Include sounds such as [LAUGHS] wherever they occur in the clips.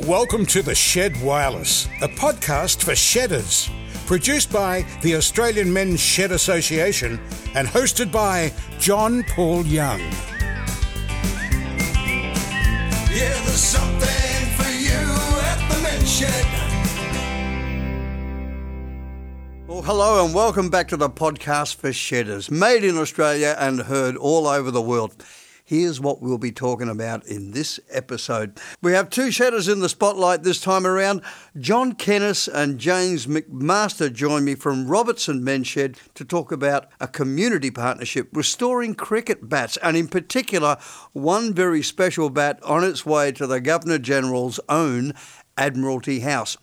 Welcome to The Shed Wireless, a podcast for shedders. Produced by the Australian Men's Shed Association and hosted by John Paul Young. Yeah, there's something for you at the men's shed. Well, hello and welcome back to the podcast for shedders, made in Australia and heard all over the world. Here's what we'll be talking about in this episode. We have two shedders in the spotlight this time around. John Kennis and James McMaster join me from Robertson Men's Shed to talk about a community partnership restoring cricket bats, and in particular, one very special bat on its way to the Governor General's own Admiralty House.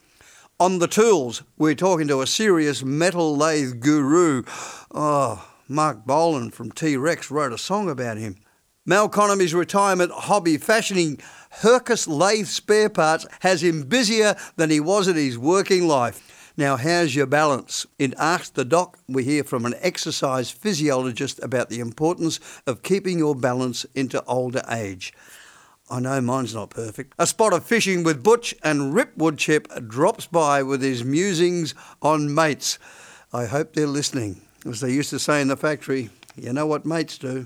On the tools, we're talking to a serious metal lathe guru. Oh, Marc Bolan from T Rex wrote a song about him. Mal Conomy's retirement hobby, fashioning Hercus lathe spare parts, has him busier than he was in his working life. Now, how's your balance? In Ask the Doc, we hear from an exercise physiologist about the importance of keeping your balance into older age. I know mine's not perfect. A spot of fishing with Butch and Rip Woodchip drops by with his musings on mates. I hope they're listening. As they used to say in the factory, you know what mates do.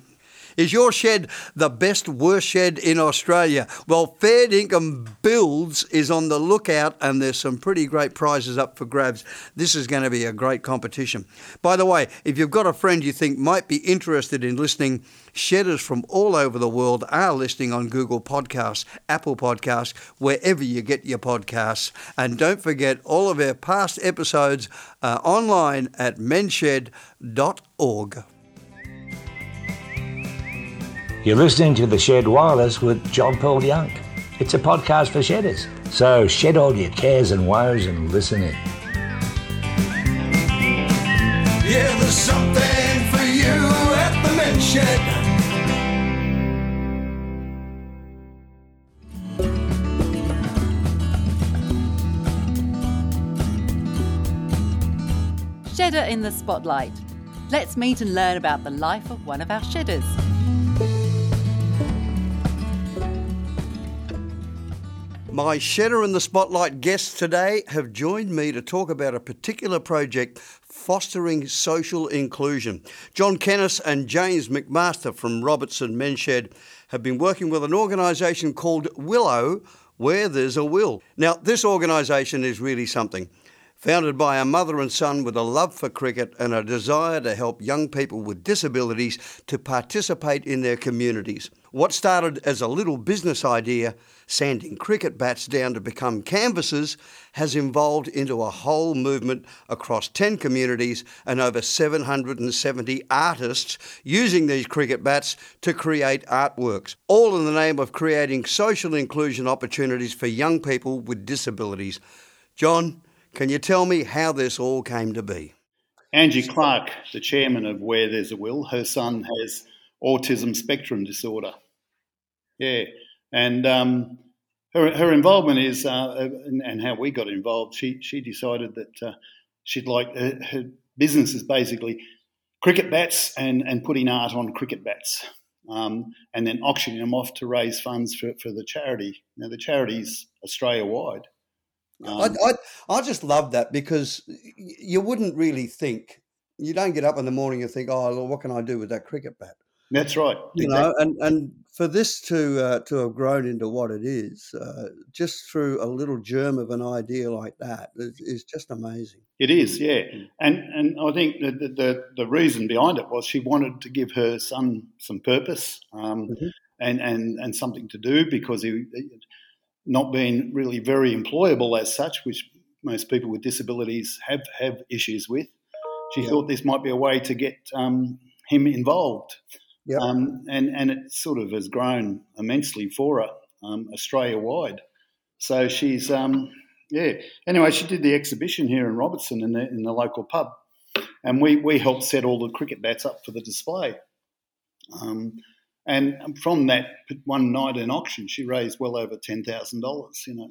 Is your shed the best, worst shed in Australia? Well, Fair Dinkum Builds is on the lookout and there's some pretty great prizes up for grabs. This is going to be a great competition. By the way, if you've got a friend you think might be interested in listening, shedders from all over the world are listening on Google Podcasts, Apple Podcasts, wherever you get your podcasts. And don't forget, all of our past episodes are online at menshed.org. You're listening to The Shed Wireless with John Paul Young. It's a podcast for shedders. So shed all your cares and woes and listen in. Yeah, there's something for you at the men's shed. Shedder in the Spotlight. Let's meet and learn about the life of one of our shedders. My Shedder in the Spotlight guests today have joined me to talk about a particular project fostering social inclusion. John Kennis and James McMaster from Robertson Menshed have been working with an organisation called Willow, Where There's a Will. Now, this organisation is really something. Founded by a mother and son with a love for cricket and a desire to help young people with disabilities to participate in their communities. What started as a little business idea, sanding cricket bats down to become canvases, has evolved into a whole movement across 10 communities and over 770 artists using these cricket bats to create artworks, all in the name of creating social inclusion opportunities for young people with disabilities. John, can you tell me how this all came to be? Angie Clark, the chairman of Where There's a Will, her son has autism spectrum disorder. Yeah, and um, her her involvement is uh, and, and how we got involved. She she decided that uh, she'd like her, her business is basically cricket bats and and putting art on cricket bats. Um, and then auctioning them off to raise funds for, for the charity. Now, the charity's Australia wide. I, I, I just love that because you wouldn't really think, you don't get up in the morning and think, oh, well, what can I do with that cricket bat? That's right. You know, and, and for this to uh, to have grown into what it is, uh, just through a little germ of an idea like that, is, is just amazing. It is, yeah, and and I think the, the the reason behind it was she wanted to give her son some purpose um, mm-hmm. and and and something to do because he, not being really very employable as such, which most people with disabilities have have issues with. She yeah. thought this might be a way to get um, him involved. Yep. Um, and, and it sort of has grown immensely for her um, Australia wide. So she's, um, yeah. Anyway, she did the exhibition here in Robertson in the, in the local pub. And we, we helped set all the cricket bats up for the display. Um, and from that one night in auction, she raised well over $10,000, you know,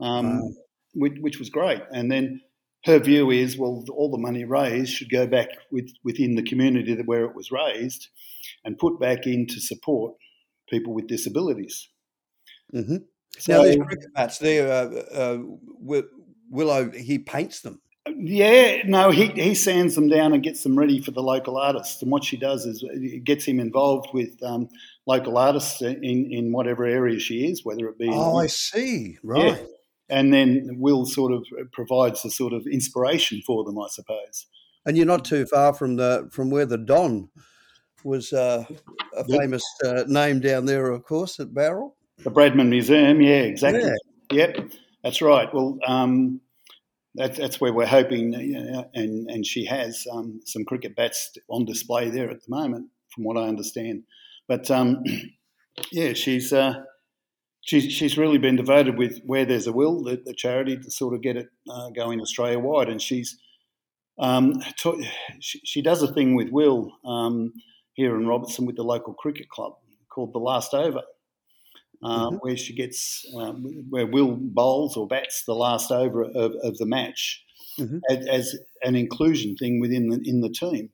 um, wow. which, which was great. And then her view is, well, all the money raised should go back with, within the community where it was raised and put back in to support people with disabilities. Mm-hmm. now, So- these cricket bats, they're, uh, uh, Willow, he paints them. Yeah, no, he, he sands them down and gets them ready for the local artists. And what she does is it gets him involved with um, local artists in, in whatever area she is, whether it be. Oh, I see. Yeah. And then Will sort of provides the sort of inspiration for them, I suppose. And you're not too far from the from where the Don was uh, a Yep. famous uh, name down there, of course, at Bowral. The Bradman Museum, yeah, exactly. Yeah. Yep, that's right. Well, um, that's that's where we're hoping, you know, and and she has um, some cricket bats on display there at the moment, from what I understand. But um, [CLEARS THROAT] yeah, she's uh, she's she's really been devoted with where there's a will, the, the charity to sort of get it uh, going Australia wide, and she's um, to, she, she does a thing with Will um, here in Robertson with the local cricket club called the Last Over uh, where she gets um, where Will bowls or bats the last over of, of the match Mhm. as, as an inclusion thing within the, in the team.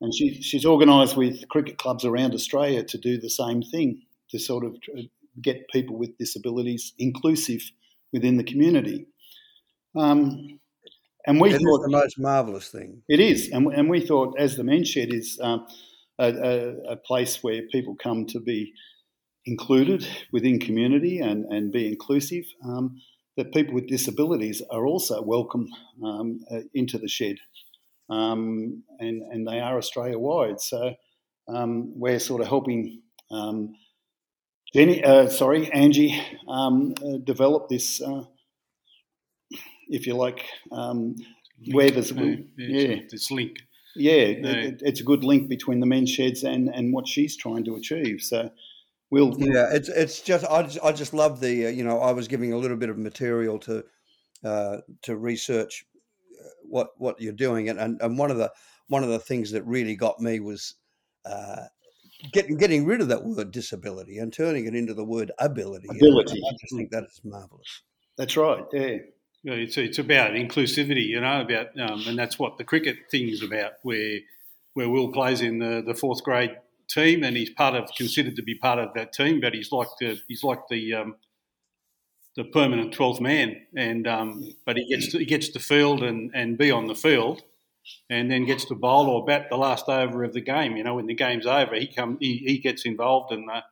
And she, she's organised with cricket clubs around Australia to do the same thing to sort of get people with disabilities inclusive within the community. Um, and we thought the most marvellous thing. it is, and, and we thought as the men's shed is um, a, a, a place where people come to be included within community and, and be inclusive, um, that people with disabilities are also welcome um, uh, into the shed, um, and and they are Australia wide. So um, we're sort of helping. Jenny, uh, sorry, Angie, um, uh, develop this, uh, if you like, um, where there's Yeah, yeah, it's, it's link. yeah, Yeah. It, it's a good link between the men's sheds and, and what she's trying to achieve. So we'll Yeah, it's it's just I just, I just love the uh, you know I was giving a little bit of material to uh, to research uh, what what you're doing and, and and one of the one of the things that really got me was uh, getting getting rid of that word disability and turning it into the word ability. Ability. I just think that is marvelous. that's right. Yeah, Yeah, It's it's about inclusivity, you know, about um, and that's what the cricket thing is about. Where where Will plays in the, the fourth grade team, and he's part of considered to be part of that team, but he's like the he's like the um, the permanent twelfth man, and um, but he gets to, he gets to field and, and be on the field, and then gets to bowl or bat the last over of the game. You know, when the game's over, he come he, he gets involved and uh,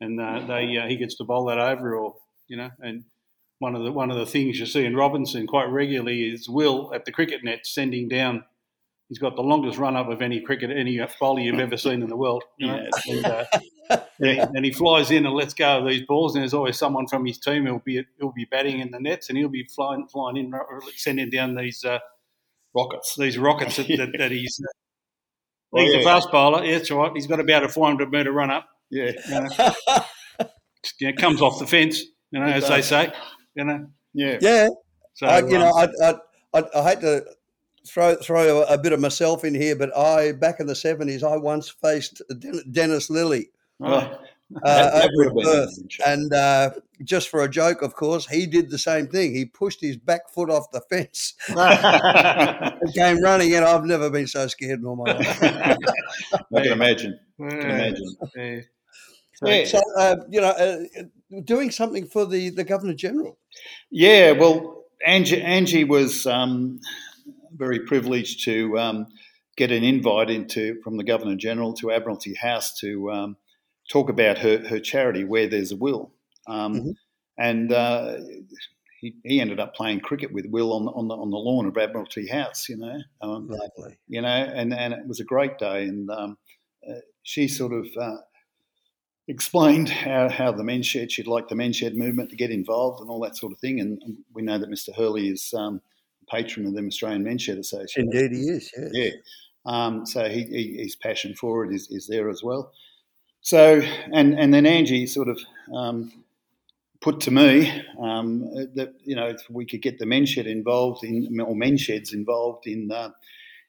and uh, they uh, he gets to bowl that over, or you know, and one of the one of the things you see in Robinson quite regularly is Will at the cricket net sending down. He's got the longest run up of any cricket any bowler you've ever seen in the world. You know? and, uh, and, he, and he flies in and lets go of these balls, and there's always someone from his team who'll be who'll be batting in the nets, and he'll be flying flying in, sending down these uh, rockets. these rockets that, that, that he's. Uh, [LAUGHS] Oh, he's yeah. a fast bowler. Yeah, that's right. He's got about a 400 metre run up. Yeah, You know, you know, comes off the fence. You know, It as they say. You know, yeah, Yeah, so I, you um, know, I, I, I, I hate to throw throw a, bit of myself in here, but I back in the seventies, I once faced Dennis Lillee Right. Uh, That- that over would at Perth, and uh, just for a joke, of course, he did the same thing. He pushed his back foot off the fence [LAUGHS] [LAUGHS] and came running, and I've never been so scared in all my life. [LAUGHS] I can imagine. I can imagine. yeah. Yeah. So, uh, you know, uh, doing something for the the governor general. Yeah, well, Angie, Angie was um, very privileged to um, get an invite into from the Governor General to Admiralty House to um, talk about her, her charity, Where There's a Will. Um, Mhm. And uh, he, he ended up playing cricket with Will on the, on the, on the lawn of Admiralty House, you know. Um, Lovely. you know, and, and it was a great day. And um, uh, she sort of uh, explained how, how the men's shed, she'd like the men's shed movement to get involved and all that sort of thing. And we know that Mr. Hurley is um, patron of the Australian Men's Shed Association. Indeed, he is. Yeah. Yeah. Um, so he, he, his passion for it is, is there as well. So, and, and then Angie sort of um, put to me um, that, you know, if we could get the men shed involved in, or men sheds involved in uh,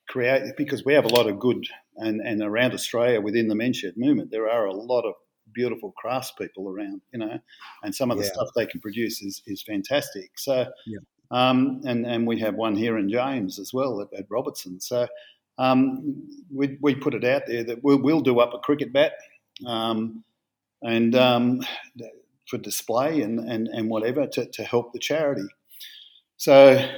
create, because we have a lot of good, and, and around Australia within the men shed movement, there are a lot of beautiful craftspeople around, you know, and some of the Yeah. stuff they can produce is, is fantastic. So, Yeah. um, and, and we have one here in James as well at, at Robertson. So um, we, we put it out there that we'll, we'll do up a cricket bat. Um, and um, for display and, and, and whatever to, to help the charity. So,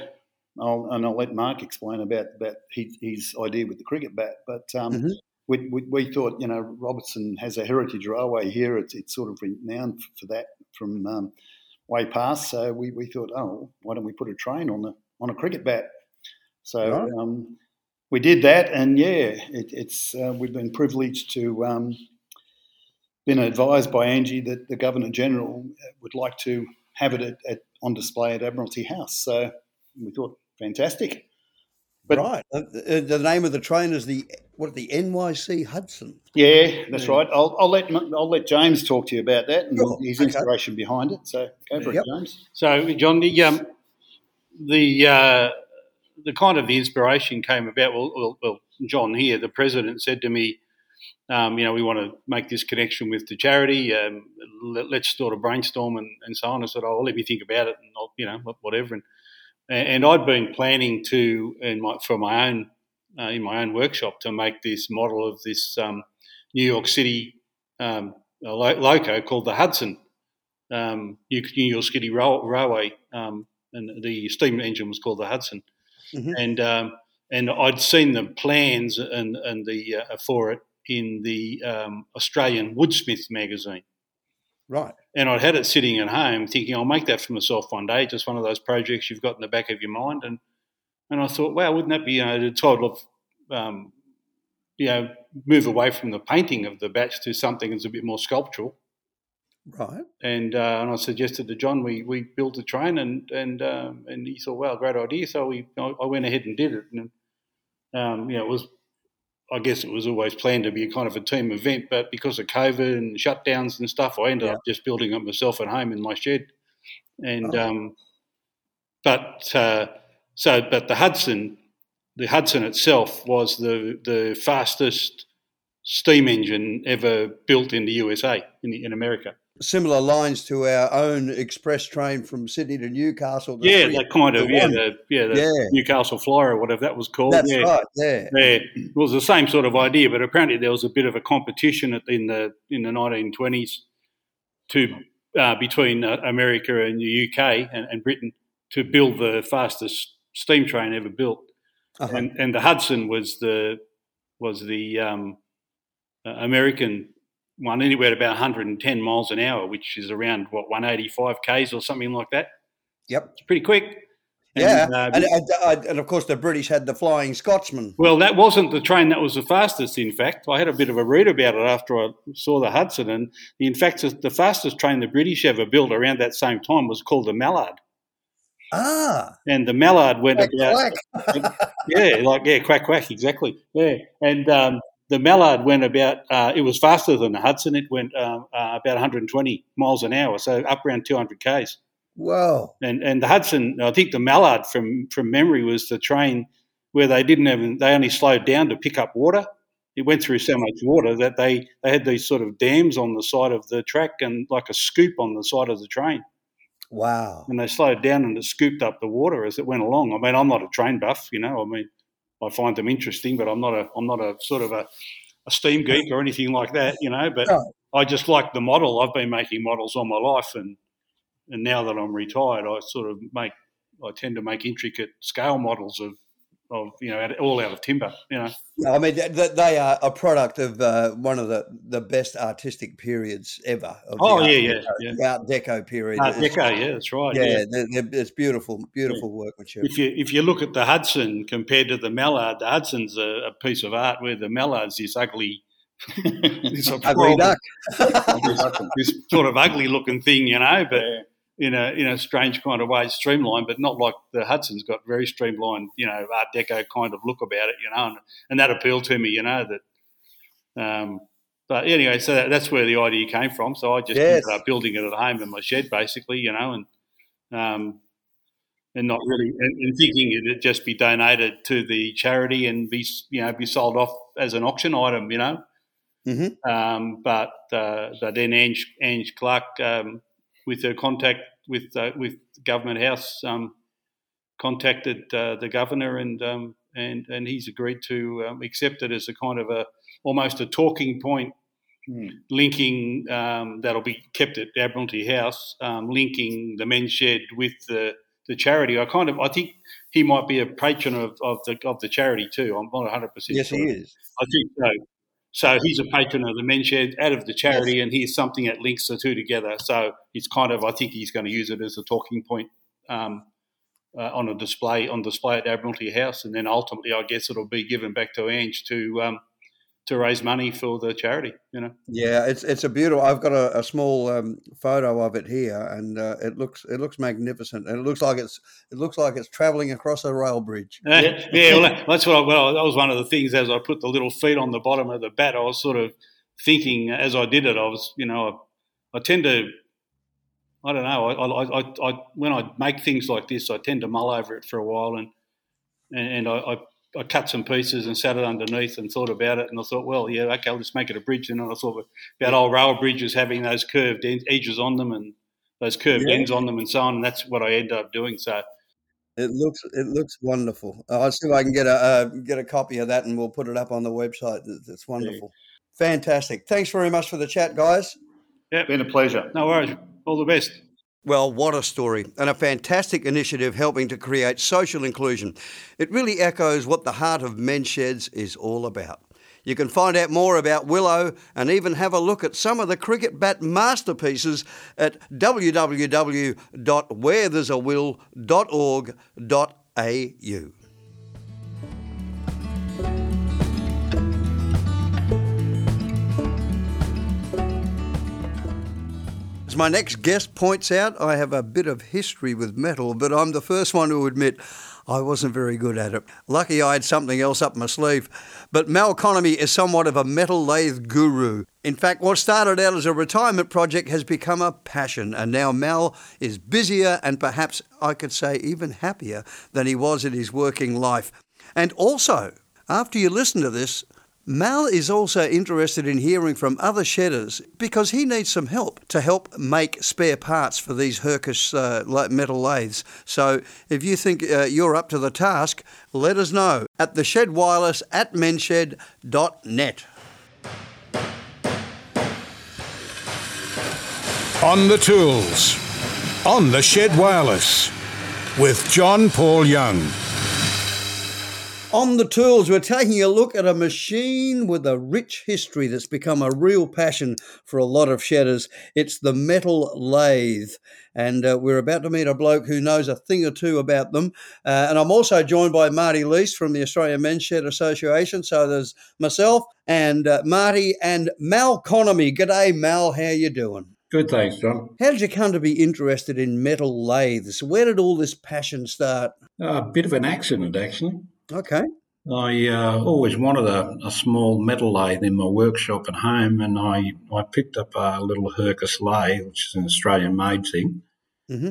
I'll, and I'll let Mark explain about, about his, his idea with the cricket bat. But um, Mhm. we, we, we thought, you know, Robertson has a heritage railway here. It's, it's sort of renowned for that from um, way past. So we, we thought, oh, why don't we put a train on the on a cricket bat? So Right. um, we did that, and yeah, it, it's uh, we've been privileged to um, been advised by Angie that the Governor General would like to have it at, at, on display at Admiralty House. So we thought, fantastic. But- right. Uh, uh, the name of the train is the what the NYC Hudson. Yeah, that's Yeah. right. I'll, I'll let I'll let James talk to you about that and Sure, his okay. inspiration behind it. So go for Yep. it, James. So, John, the um, the uh, the kind of the inspiration came about. Well, well, well, John here, the president, said to me, um, "You know, we want to make this connection with the charity. Um, let, let's sort of brainstorm and, and so on." I said, "Oh, let me think about it, and I'll, you know, whatever." And and I'd been planning to, in my, for my own uh, in my own workshop, to make this model of this um, New York City um, lo- loco called the Hudson um, New York City Rail- Railway, um, and the steam engine was called the Hudson. Mhm. And um, and I'd seen the plans and and the uh, for it in the um, Australian Woodsmith magazine, Right. and I'd had it sitting at home, thinking I'll make that for myself one day. Just one of those projects you've got in the back of your mind, and and I thought, wow, wouldn't that be you know the title of um, you know move away from the painting of the bats to something that's a bit more sculptural Right. and uh, and I suggested to John we, we built a train and and um, and he thought well great idea so we I I went ahead and did it and um, you know it was I guess it was always planned to be a kind of a team event but because of COVID and shutdowns and stuff I ended Yeah. up just building it myself at home in my shed and Oh. um, but uh, so but the Hudson the Hudson itself was the the fastest steam engine ever built in the USA in, the, in America. Similar lines to our own express train from Sydney to Newcastle. the Yeah, that kind of yeah, the yeah, the Yeah. Newcastle Flyer or whatever that was called. That's yeah. right. Yeah. Yeah, it was the same sort of idea, but apparently there was a bit of a competition in the in the 1920s to uh, between uh, America and the UK and, and Britain to build the fastest steam train ever built, Uh-huh. and and the Hudson was the was the um, uh, American one anywhere at about 110 miles an hour, which is around what 185 k's or something like that. Yep. It's pretty quick. Yeah. And, uh, And, and, and, and of course, the British had the Flying Scotsman. Well, that wasn't the train that was the fastest, in fact. I had a bit of a read about it after I saw the Hudson, and in fact, the fastest train the British ever built around that same time was called the Mallard. Ah. And the Mallard went Quack, about, quack. [LAUGHS] yeah, like, yeah, quack, quack, exactly. Yeah. And um, the Mallard went about, uh, it was faster than the Hudson. It went um, uh, about 120 miles an hour, so up around 200 Ks. Wow. And and the Hudson, I think the Mallard from from memory was the train where they didn't even they only slowed down to pick up water. It went through so much water that they they had these sort of dams on the side of the track and like a scoop on the side of the train, Wow. and they slowed down and it scooped up the water as it went along. I mean, I'm not a train buff, you know. I mean, I find them interesting, but I'm not a I'm not a sort of a, a steam geek or anything like that, you know. But No. I just like the model. I've been making models all my life, and and now that I'm retired, I sort of make I tend to make intricate scale models of of you know all out of timber. You know, I mean, th- th- they are a product of uh, one of the, the best artistic periods ever. Oh, Art yeah, yeah, Deco- yeah. Art Deco period. Art Deco, yeah, that's right. Yeah, Yeah. they're- they're- it's beautiful, beautiful workmanship. If you if you look at the Hudson compared to the Mallard, the Hudson's a, a piece of art where the Mallard's this ugly, [LAUGHS] this Ugly duck. [LAUGHS] this, this sort of ugly looking thing, you know, but in a in a strange kind of way, streamlined, but not like the Hudson's got very streamlined, you know, Art Deco kind of look about it, you know, and, and that appealed to me, you know, that. Um, but anyway, so that, that's where the idea came from. So I just Yes. ended up building it at home in my shed, basically, you know, and um, and not really and, and thinking it'd just be donated to the charity and be you know be sold off as an auction item, you know. Mhm. Um, but uh, but then Ange Ange Clark, um, with her contact with uh, with Government House, um, contacted uh, the governor and um, and and he's agreed to um, accept it as a kind of a almost a talking point linking um, that'll be kept at Admiralty House, um, linking the men's shed with the, the charity. I kind of I think he might be a patron of, of the of the charity too. I'm not 100 percent. Yes, sure. he is. I think so. So he's a patron of the men's shed, out of the charity, and here's something that links the two together. So it's kind of I think he's going to use it as a talking point. Um, uh, on a display on display at Admiralty House, and then ultimately, I guess it'll be given back to Ange to um, to raise money for the charity. You know. Yeah, it's it's a beautiful. I've got a, a small um, photo of it here, and uh, it looks it looks magnificent, and it looks like it's it looks like it's travelling across a rail bridge. yeah, yeah well, that's what. I, well, that was one of the things as I put the little feet on the bottom of the bat. I was sort of thinking as I did it. I was, you know, I, I tend to I don't know. I, I, I, when I make things like this, I tend to mull over it for a while, and and I, I, I, cut some pieces and sat it underneath and thought about it, and I thought, well, yeah, okay, I'll just make it a bridge. And I thought about old rail bridges having those curved edges on them and those curved yeah. ends on them and so on. And that's what I ended up doing. So it looks it looks wonderful. I'll see if I can get a uh, get a copy of that, and we'll put it up on the website. It's wonderful, yeah. fantastic. Thanks very much for the chat, guys. Yeah, been a pleasure. No worries. All the best. Well, what a story, and a fantastic initiative helping to create social inclusion. It really echoes what the heart of Men's Sheds is all about. You can find out more about Willow and even have a look at some of the cricket bat masterpieces at www.wheretheresawill.org.au. As my next guest points out, I have a bit of history with metal, but I'm the first one to admit I wasn't very good at it. Lucky I had something else up my sleeve. But Mal Conomy is somewhat of a metal lathe guru. In fact, what started out as a retirement project has become a passion, and now Mal is busier and perhaps I could say even happier than he was in his working life. And also, after you listen to this, Mal is also interested in hearing from other shedders because he needs some help to help make spare parts for these Hercus uh, metal lathes. So if you think uh, you're up to the task, let us know at the shed wireless at menshed.net. On the tools, on the shed wireless, with John Paul Young. On the tools, we're taking a look at a machine with a rich history that's become a real passion for a lot of shedders. It's the metal lathe. And uh, we're about to meet a bloke who knows a thing or two about them. Uh, and I'm also joined by Marty Lease from the Australian Men's Shed Association. So there's myself and uh, Marty and Mal Conomy. G'day, Mal. How you doing? Good, thanks, John. How did you come to be interested in metal lathes? Where did all this passion start? a bit of an accident, actually. Okay. I uh, always wanted a, a, small metal lathe in my workshop at home, and I, I picked up a little Hercus lathe, which is an Australian made thing, mm-hmm.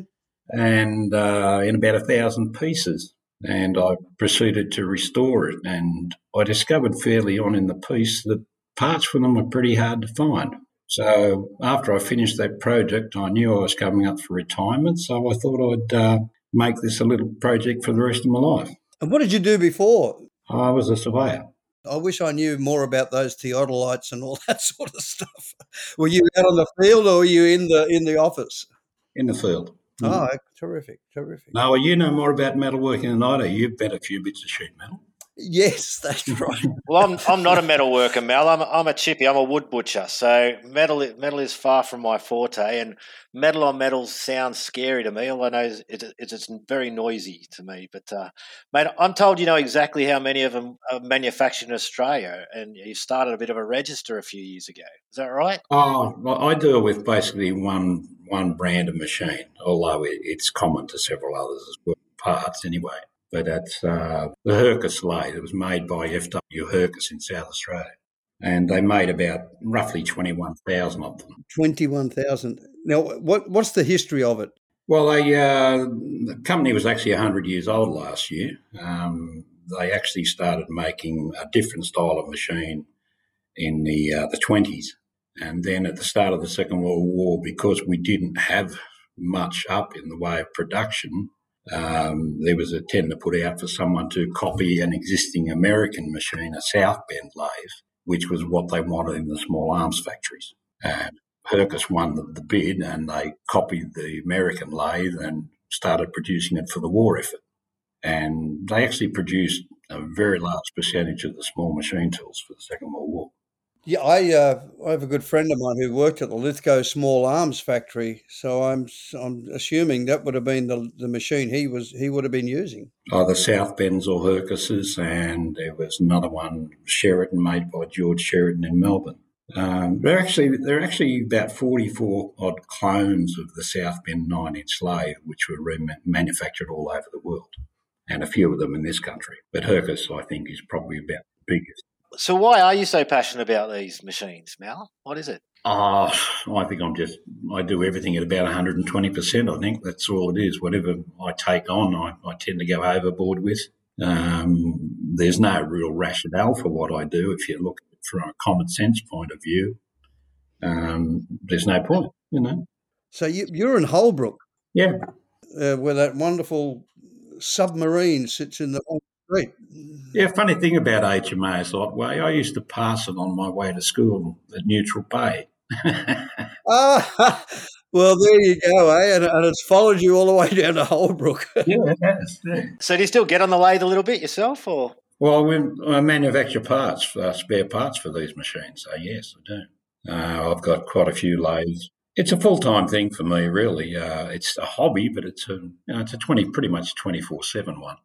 and uh, in about a thousand pieces. And I proceeded to restore it, and I discovered fairly on in the piece that parts for them were pretty hard to find. So after I finished that project, I knew I was coming up for retirement, so I thought I'd uh, make this a little project for the rest of my life. And what did you do before? I was a surveyor. I wish I knew more about those theodolites and all [LAUGHS] that sort of stuff. Were you out on the field or were you in the in the office? In the field. Oh, terrific, terrific. No, well, you know more about metalworking than I do. You've bet a few bits of sheet metal. Yes, [LAUGHS] that's right. well, I'm I'm not a metal worker, Mel. I'm a, I'm a chippy. I'm a wood butcher. So metal metal is far from my forte, and metal on metal sounds scary to me. All I know is it, it's it's very noisy to me. But uh, mate, I'm told you know exactly how many of them are manufactured in Australia, and you started a bit of a register a few years ago. Is that right? Oh, well, I deal with basically one one brand of machine, although it's common to several others as well. Parts anyway but it's uh, the Hercus lathe. It was made by F.W. Hercus in South Australia. And they made about roughly 21,000 of them. 21,000. Now, what, what's the history of it? Well, they, uh, the company was actually 100 years old last year. Um, they actually started making a different style of machine in the, uh, the 20s. And then at the start of the Second World War, because we didn't have much up in the way of production, um, there was a tender put out for someone to copy an existing American machine, a South Bend lathe, which was what they wanted in the small arms factories. And Hercus won the, the bid and they copied the American lathe and started producing it for the war effort. And they actually produced a very large percentage of the small machine tools for the Second World War. Yeah, I uh, I have a good friend of mine who worked at the Lithgow Small Arms Factory, so I'm I'm assuming that would have been the, the machine he was he would have been using. Either South Bends or Hercuses, and there was another one, Sheraton, made by George Sheraton in Melbourne. Um, they're actually there are actually about forty four odd clones of the South Bend nine inch lathe, which were manufactured all over the world, and a few of them in this country. But Hercus, I think, is probably about the biggest. So why are you so passionate about these machines, Mal? What is it? Oh, I think I'm just, I do everything at about 120%. I think that's all it is. Whatever I take on, I, I tend to go overboard with. Um, there's no real rationale for what I do. If you look from a common sense point of view, um, there's no point, you know. So you, you're in Holbrook. Yeah. Uh, where that wonderful submarine sits in the Great. Yeah, funny thing about HMAS Otway, I used to pass it on my way to school at Neutral Bay. [LAUGHS] ah, [LAUGHS] well, there you go, eh? And, and, it's followed you all the way down to Holbrook. [LAUGHS] yeah, it has. Yeah. So, do you still get on the lathe a little bit yourself, or? Well, I manufacture parts, uh, spare parts for these machines. So, yes, I do. Uh, I've got quite a few lathes. It's a full time thing for me, really. Uh, it's a hobby, but it's a you know, it's a twenty pretty much twenty four seven one.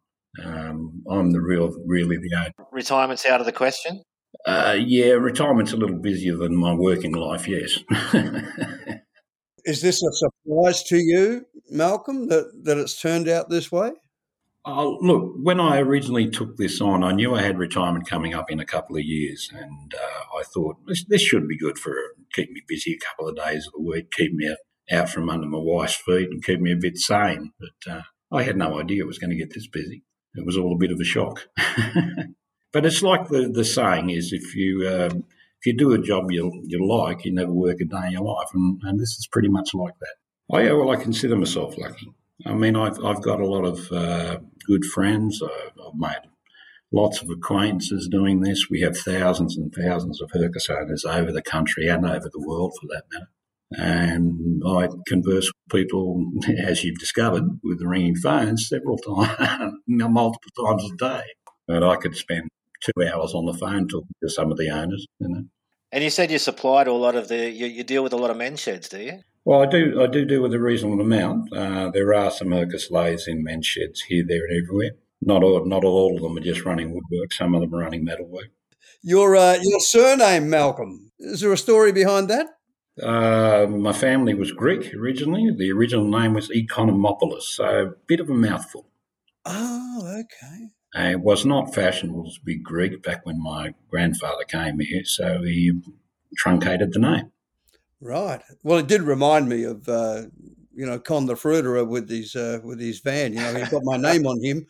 Um, I'm the real, really the owner. Retirement's out of the question. Uh, yeah, retirement's a little busier than my working life. Yes. [LAUGHS] Is this a surprise to you, Malcolm, that that it's turned out this way? Oh, look, when I originally took this on, I knew I had retirement coming up in a couple of years, and uh, I thought this, this should be good for keep me busy a couple of days of the week, keep me out, out from under my wife's feet, and keep me a bit sane. But uh, I had no idea it was going to get this busy it was all a bit of a shock. [LAUGHS] but it's like the, the saying is if you um, if you do a job you you like, you never work a day in your life, and, and this is pretty much like that. Oh yeah, well I consider myself lucky. I mean I've I've got a lot of uh, good friends. I've, I've made lots of acquaintances doing this. We have thousands and thousands of Hercus owners over the country and over the world for that matter. And I converse with people, [LAUGHS] as you've discovered, with the ringing phones several [LAUGHS] times, multiple times a day. And I could spend two hours on the phone talking to some of the owners, you know. And you said you supply to a lot of the, you, you, deal with a lot of men's sheds, do you? Well, I do. I do deal with a reasonable amount. Uh, there are some Hercus lathes in men's sheds here, there, and everywhere. Not all, not all of them are just running woodwork. Some of them are running metalwork. Your uh, your surname, Malcolm. Is there a story behind that? Uh, my family was Greek originally. The original name was Economopoulos, so a bit of a mouthful. Oh, okay. And it was not fashionable to be Greek back when my grandfather came here, so he truncated the name. Right. Well, it did remind me of uh, you know Con the Fruiterer with his uh, with his van. You know, he's got my [LAUGHS] name on him.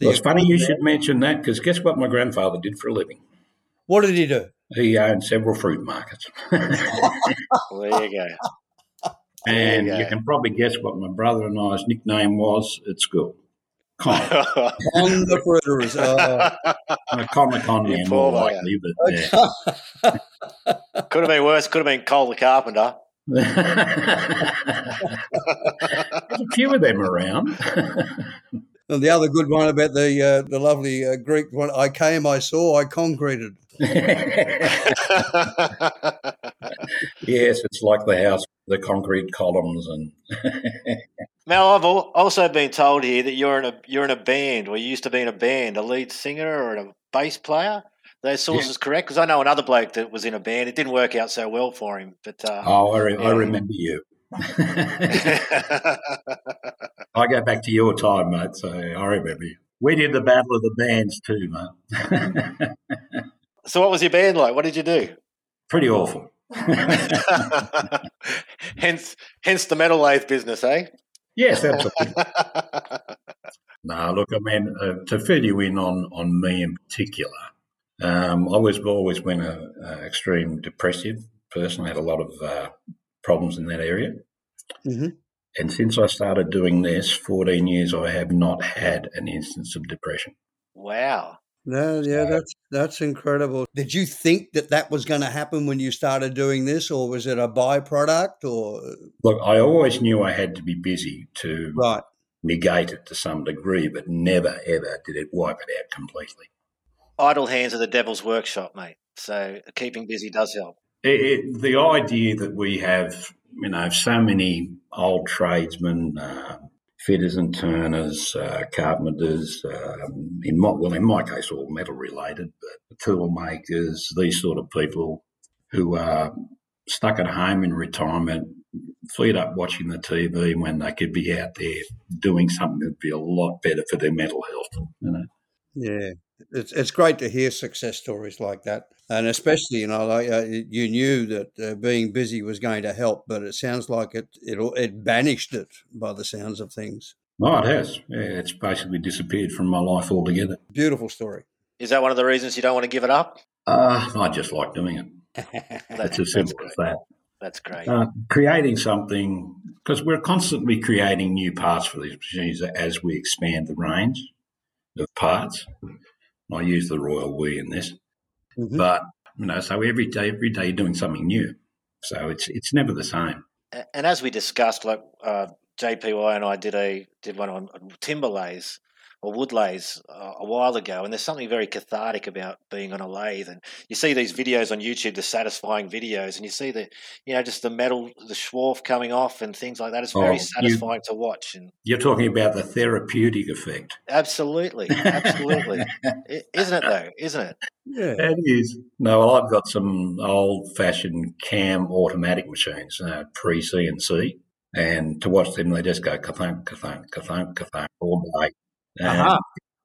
Well, it's funny you should mention that because guess what my grandfather did for a living? What did he do? He owned several fruit markets. [LAUGHS] there you go. And you, you, can probably guess what my brother and I's nickname was at school. Con. [LAUGHS] Con the fruiterers. Uh, Con the con man, more likely, but yeah. [LAUGHS] Could have been worse. Could have been Cole the carpenter. There's a few of them around. And the other good one about the uh, the lovely uh, Greek one, I came, I saw, I concreted. [LAUGHS] yes, it's like the house, the concrete columns, and. [LAUGHS] Now, I've also been told here that you're in a you're in a band, or you used to be in a band, a lead singer or a bass player. Those sources yes. correct? Because I know another bloke that was in a band. It didn't work out so well for him. But uh, oh, I, re- yeah. I remember you. [LAUGHS] I go back to your time, mate. So I remember you. We did the Battle of the Bands too, mate. So, what was your band like? What did you do? Pretty awful. [LAUGHS] hence, hence the metal lathe business, eh? Yes, absolutely. [LAUGHS] no, look, I mean, uh, to fill you in on on me in particular, um, I was always been a, a extreme depressive person. I had a lot of uh, problems in that area. Mm-hmm. And since I started doing this, 14 years, I have not had an instance of depression. Wow. No, yeah, that's that's incredible. Did you think that that was going to happen when you started doing this, or was it a byproduct? Or look, I always knew I had to be busy to right. negate it to some degree, but never ever did it wipe it out completely. Idle hands are the devil's workshop, mate. So keeping busy does help. It, it, the idea that we have, you know, so many old tradesmen, uh, fitters and turners, uh, carpenters, um, in my, well, in my case, all metal related, but tool makers, these sort of people who are stuck at home in retirement, feed up watching the TV when they could be out there doing something that'd be a lot better for their mental health, you know. Yeah, it's it's great to hear success stories like that, and especially you know like uh, you knew that uh, being busy was going to help, but it sounds like it it it banished it by the sounds of things. Oh, it has. Yeah, it's basically disappeared from my life altogether. Beautiful story. Is that one of the reasons you don't want to give it up? Uh, I just like doing it. [LAUGHS] That's as simple as that. That's great. Uh, creating something because we're constantly creating new parts for these machines as we expand the range of parts. I use the royal we in this, mm-hmm. but you know, so every day, every day, you're doing something new. So it's it's never the same. And as we discussed, like uh, JPY and I did a did one on timber lathes or wood lathes uh, a while ago, and there's something very cathartic about being on a lathe. And you see these videos on YouTube, the satisfying videos, and you see the, you know, just the metal, the swarf coming off and things like that. It's very oh, satisfying you, to watch. And you're talking about the therapeutic effect. Absolutely, absolutely, isn't it though? Isn't it? Yeah, it is. No, I've got some old-fashioned cam automatic machines, uh, pre CNC. And to watch them, they just go kathunk, kathunk, kathunk, kathunk all day. Uh-huh.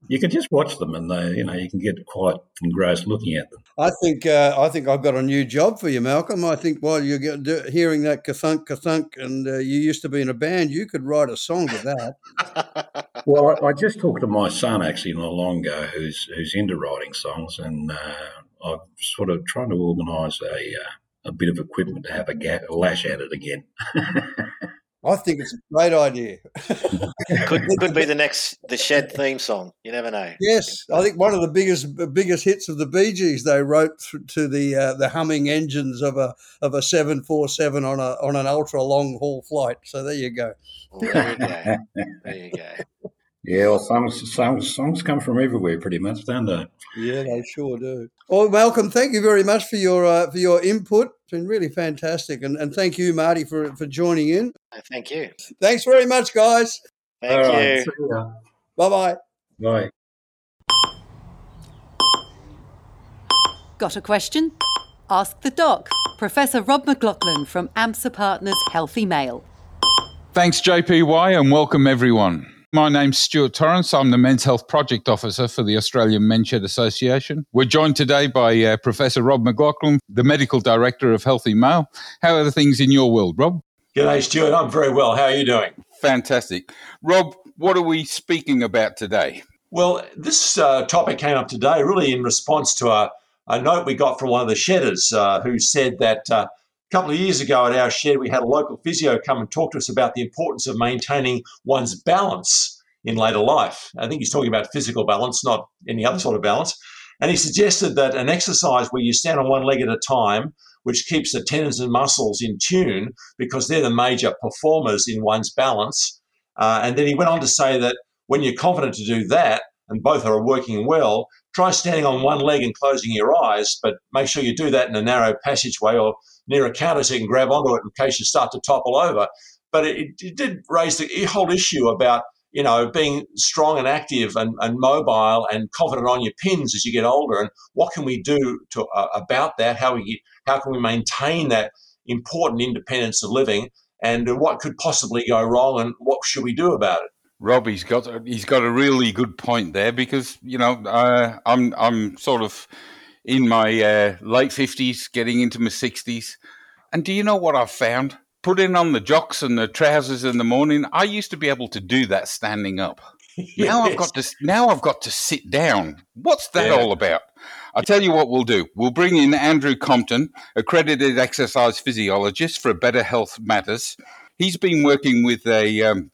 You can just watch them, and they, you know, you can get quite engrossed looking at them. I think uh, I think I've got a new job for you, Malcolm. I think while you're do, hearing that kathunk kathunk, and uh, you used to be in a band, you could write a song to that. [LAUGHS] well, I, I, just talked to my son actually not long ago, who's who's into writing songs, and uh, I'm sort of trying to organise a uh, a bit of equipment to have a, ga- a lash at it again. [LAUGHS] I think it's a great idea. [LAUGHS] could could be the next the Shed theme song. You never know. Yes, I think one of the biggest biggest hits of the Bee Gees they wrote to the uh, the humming engines of a of a seven four seven on a on an ultra long haul flight. So there you go. Well, there you go. There you go. [LAUGHS] Yeah, well, songs, songs, songs come from everywhere, pretty much, don't they? Yeah, they sure do. Well, Malcolm, thank you very much for your uh, for your input. It's been really fantastic, and, and thank you, Marty, for for joining in. Uh, thank you. Thanks very much, guys. Thank All you. Right, bye bye. Bye. Got a question? Ask the doc. Professor Rob McLachlan from AMSA Partners Healthy Male. Thanks, JPY, and welcome everyone. My name's Stuart Torrance. I'm the Men's Health Project Officer for the Australian Men's Shed Association. We're joined today by uh, Professor Rob McLachlan, the Medical Director of Healthy Male. How are the things in your world, Rob? G'day, Stuart. I'm very well. How are you doing? Fantastic. Rob, what are we speaking about today? Well, this uh, topic came up today really in response to a, a, note we got from one of the shedders uh, who said that uh, a couple of years ago at our shed, we had a local physio come and talk to us about the importance of maintaining one's balance in later life. I think he's talking about physical balance, not any other sort of balance. And he suggested that an exercise where you stand on one leg at a time, which keeps the tendons and muscles in tune because they're the major performers in one's balance. Uh, and then he went on to say that when you're confident to do that, and both are working well, try standing on one leg and closing your eyes, but make sure you do that in a narrow passageway or near a counter so you can grab onto it in case you start to topple over. But it, it did raise the whole issue about you know being strong and active and, and mobile and confident on your pins as you get older. And what can we do to uh, about that? How we how can we maintain that important independence of living? And what could possibly go wrong? And what should we do about it? Robbie's got he's got a really good point there because you know uh, I'm I'm sort of in my uh, late 50s, getting into my 60s. And do you know what I've found? Putting on the jocks and the trousers in the morning, I used to be able to do that standing up. yes. [LAUGHS] Now I've got to now I've got to sit down. What's that yeah. all about? I'll tell you what we'll do. We'll bring in Andrew Compton, accredited exercise physiologist for Better Health Matters. He's been working with a, um,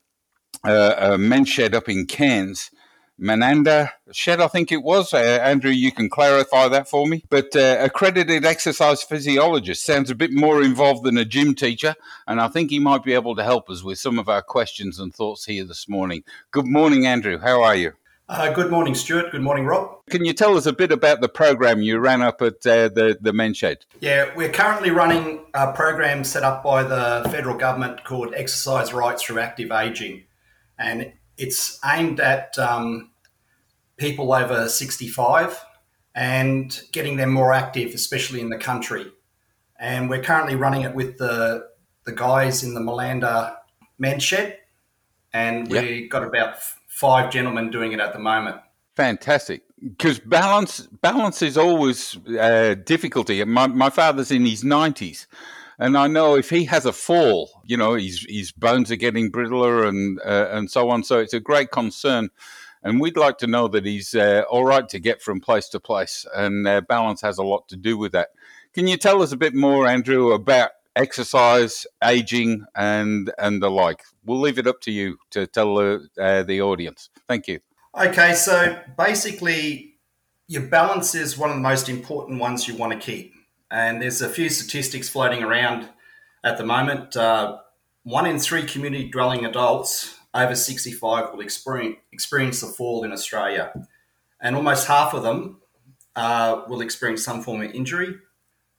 a, a men's shed up in Cairns Manunda Shed, I think it was. Uh, Andrew, you can clarify that for me. But uh, accredited exercise physiologist sounds a bit more involved than a gym teacher, and I think he might be able to help us with some of our questions and thoughts here this morning. Good morning, Andrew. How are you? Uh, good morning, Stuart. Good morning, Rob. Can you tell us a bit about the program you ran up at uh, the the men's shed? Yeah, we're currently running a program set up by the federal government called Exercise Rights Through Active Aging, and it's aimed at um, people over 65 and getting them more active, especially in the country. And we're currently running it with the the guys in the Malanda men's shed, and Yep. we got about f- five gentlemen doing it at the moment. Fantastic. Because balance balance is always uh, difficulty. My my father's in his nineties, and I know if he has a fall, you know, his his bones are getting brittler and uh, and so on. So it's a great concern, and we'd like to know that he's uh, all right to get from place to place, and uh, balance has a lot to do with that. Can you tell us a bit more, Andrew, about exercise, aging, and and the like? We'll leave it up to you to tell the uh, the audience. Thank you. Okay, so basically, your balance is one of the most important ones you want to keep. And there's a few statistics floating around at the moment. Uh, one in three community dwelling adults over 65 will experience, experience a fall in Australia. And almost half of them uh, will experience some form of injury.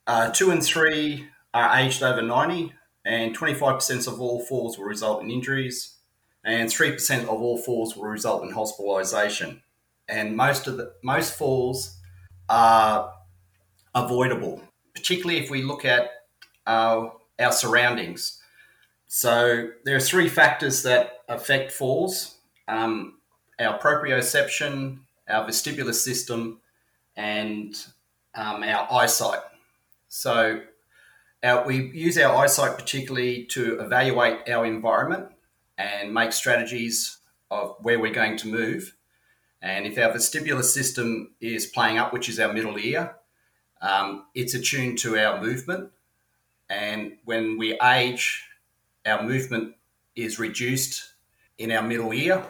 Uh, two in three are aged over 90, and 25% of all falls will result in injuries and 3% of all falls will result in hospitalisation. And most of the most falls are avoidable, particularly if we look at our, our surroundings. So there are three factors that affect falls: um, our proprioception, our vestibular system, and um, our eyesight. So our, we use our eyesight particularly to evaluate our environment and make strategies of where we're going to move. And if our vestibular system is playing up, which is our middle ear, um, it's attuned to our movement. And when we age, our movement is reduced in our middle ear,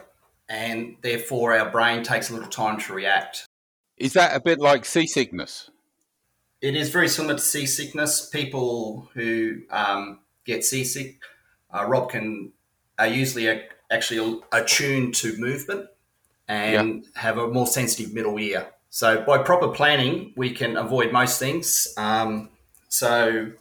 and therefore our brain takes a little time to react. Is that a bit like seasickness? It is very similar to seasickness. People who um, get seasick, uh, Rob can are usually a, actually attuned to movement and have a more sensitive middle ear. So by proper planning, we can avoid most things. Um, so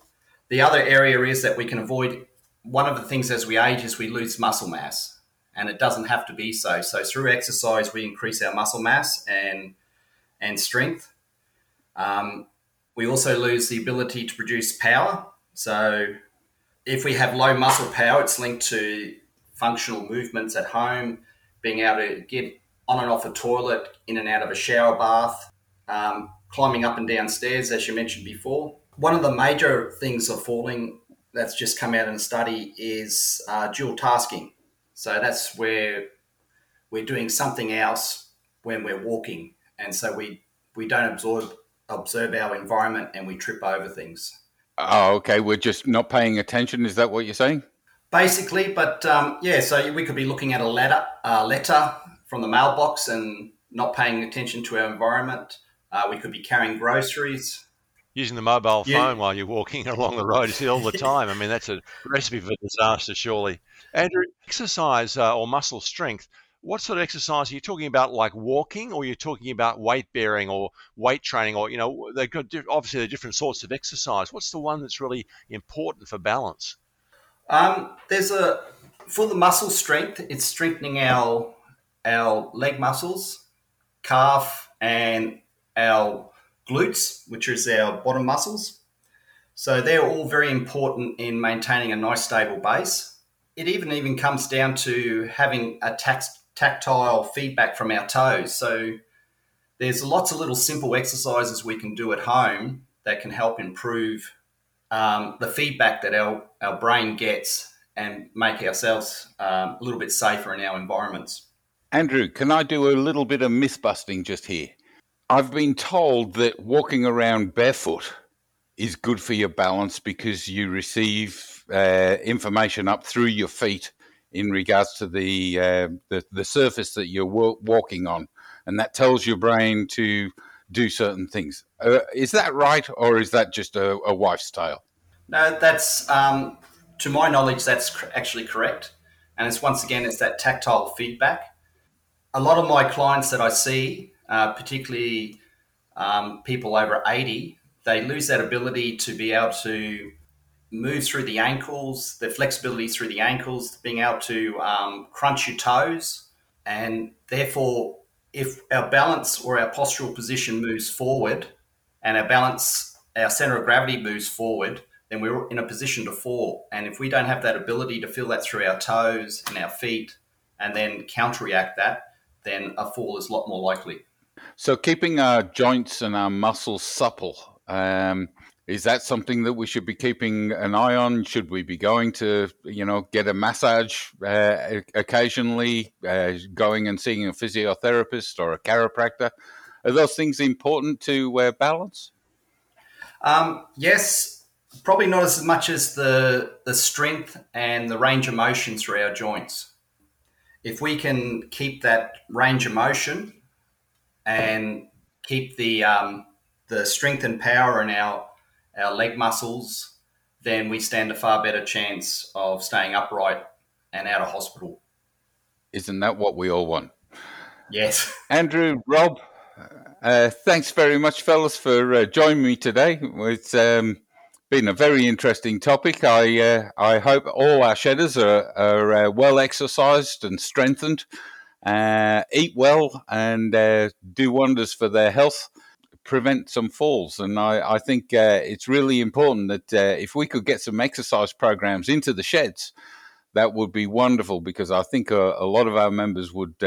the other area is that we can avoid one of the things as we age is we lose muscle mass, and it doesn't have to be so. So through exercise, we increase our muscle mass and and strength. Um, we also lose the ability to produce power. So if we have low muscle power, it's linked to functional movements at home, being able to get on and off a toilet, in and out of a shower bath, um, climbing up and down stairs, as you mentioned before. One of the major things of falling that's just come out in a study is uh, dual tasking. So that's where we're doing something else when we're walking, and so we we don't absorb observe our environment and we trip over things. Oh, okay. We're just not paying attention. Is that what you're saying? basically. But um, yeah, so we could be looking at a ladder, uh, letter from the mailbox and not paying attention to our environment. Uh, we could be carrying groceries. Using the mobile Yeah. phone while you're walking [LAUGHS] along the road all the [LAUGHS] time. I mean, that's a recipe for disaster, surely. Andrew, exercise uh, or muscle strength. What sort of exercise are you talking about? Like walking, or you're talking about weight bearing or weight training, or you know, they've got di- obviously they're different sorts of exercise. What's the one that's really important for balance? Um, there's a for the muscle strength. It's strengthening our our leg muscles, calf, and our glutes, which is our bottom muscles. So they're all very important in maintaining a nice stable base. It even even comes down to having a tax, tactile feedback from our toes. So there's lots of little simple exercises we can do at home that can help improve um, the feedback that our, our brain gets and make ourselves um, a little bit safer in our environments. Andrew, can I do a little bit of myth busting just here? I've been told that walking around barefoot is good for your balance because you receive uh, information up through your feet in regards to the uh, the, the surface that you're wa- walking on, and that tells your brain to do certain things. Uh, is that right, or is that just a, a wife's tale? No, that's um, to my knowledge, that's cr- actually correct. And it's once again, it's that tactile feedback. A lot of my clients that I see, uh, particularly um, people over 80, they lose that ability to be able to move through the ankles, the flexibility through the ankles, being able to um, crunch your toes. And therefore, if our balance or our postural position moves forward and our balance, our center of gravity moves forward, then we're in a position to fall. And if we don't have that ability to feel that through our toes and our feet and then counteract that, then a fall is a lot more likely. So, keeping our joints and our muscles supple, um, is that something that we should be keeping an eye on? Should we be going to, you know, get a massage uh, occasionally, uh, going and seeing a physiotherapist or a chiropractor? Are those things important to uh, balance? Um, yes, probably not as much as the the strength and the range of motion through our joints. If we can keep that range of motion and keep the um, the strength and power in our our leg muscles, then we stand a far better chance of staying upright and out of hospital. Isn't that what we all want? Yes. [LAUGHS] Andrew, Rob, uh, thanks very much, fellas, for uh, joining me today. It's um, been a very interesting topic. I uh, I hope all our shedders are, are uh, well exercised and strengthened, uh, eat well, and uh, do wonders for their health prevent some falls. And I, I think uh, it's really important that uh, if we could get some exercise programs into the sheds, that would be wonderful because I think a, a lot of our members would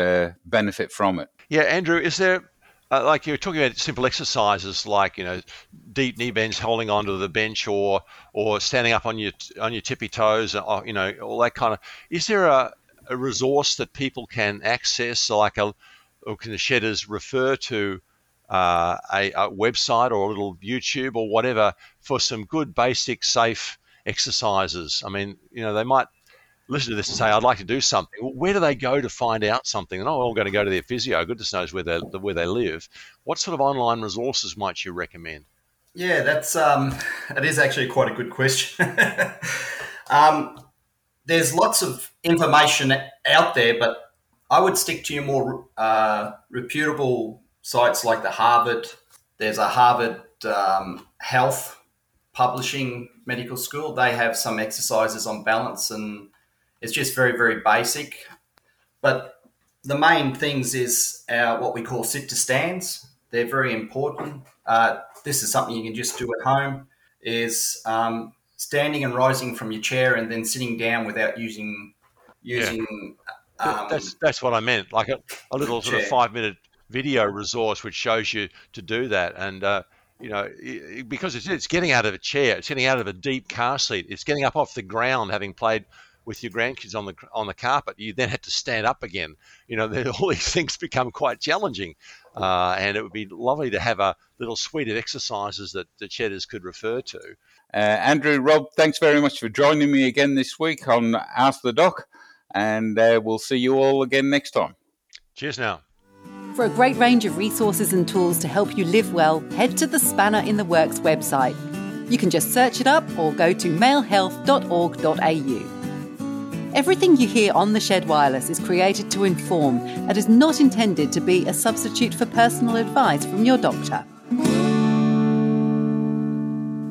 benefit from it. Yeah, Andrew, is there uh, like you're talking about simple exercises like you know deep knee bends, holding onto the bench, or or standing up on your on your tippy toes, or, you know all that kind of. Is there a, a resource that people can access, like a or can the shedders refer to uh, a, a, website or a little YouTube or whatever for some good, basic, safe exercises. I mean, you know, they might listen to this and say, "I'd like to do something." Where do they go to find out something? They're not all going to go to their physio. Goodness knows where they where they live. What sort of online resources might you recommend? Yeah, that's um, it is actually quite a good question. [LAUGHS] um, there's lots of information out there, but I would stick to your more uh, reputable sites like the Harvard. There's a Harvard um, Health Publishing Medical School. They have some exercises on balance, and it's just very, very basic. But the main things is our what we call sit to stands. They're very important. Uh, this is something you can just do at home. Is um, standing and rising from your chair and then sitting down without using using. Yeah. Um, that's that's what I meant. Like a, a little sort of five minute video resource which shows you to do that. And uh, you know, because it's, it's getting out of a chair, it's getting out of a deep car seat, it's getting up off the ground, having played with your grandkids on the on the carpet. You then had to stand up again. You know, [LAUGHS] all these things become quite challenging, uh, and it would be lovely to have a little suite of exercises that the shedders could refer to. Uh, Andrew, Rob, thanks very much for joining me again this week on Ask the Doc, and uh, we'll see you all again next time. Cheers now. For a great range of resources and tools to help you live well, head to the Spanner in the Works website. You can just search it up or go to malehealth.org.au. Everything you hear on the Shed Wireless is created to inform and is not intended to be a substitute for personal advice from your doctor.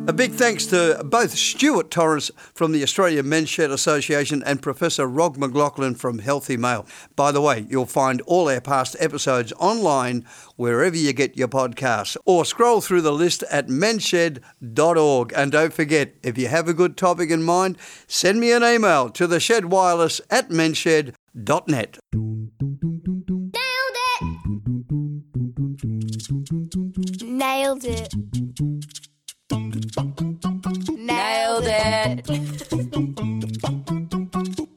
A big thanks to both Stuart Torres from the Australian Men's Shed Association and Professor Rob McLachlan from Healthy Male. By the way, you'll find all our past episodes online wherever you get your podcasts or scroll through the list at menshed.org. And don't forget, if you have a good topic in mind, send me an email to the Shed Wireless at menshed.net. Nailed it. Nailed it. Nailed it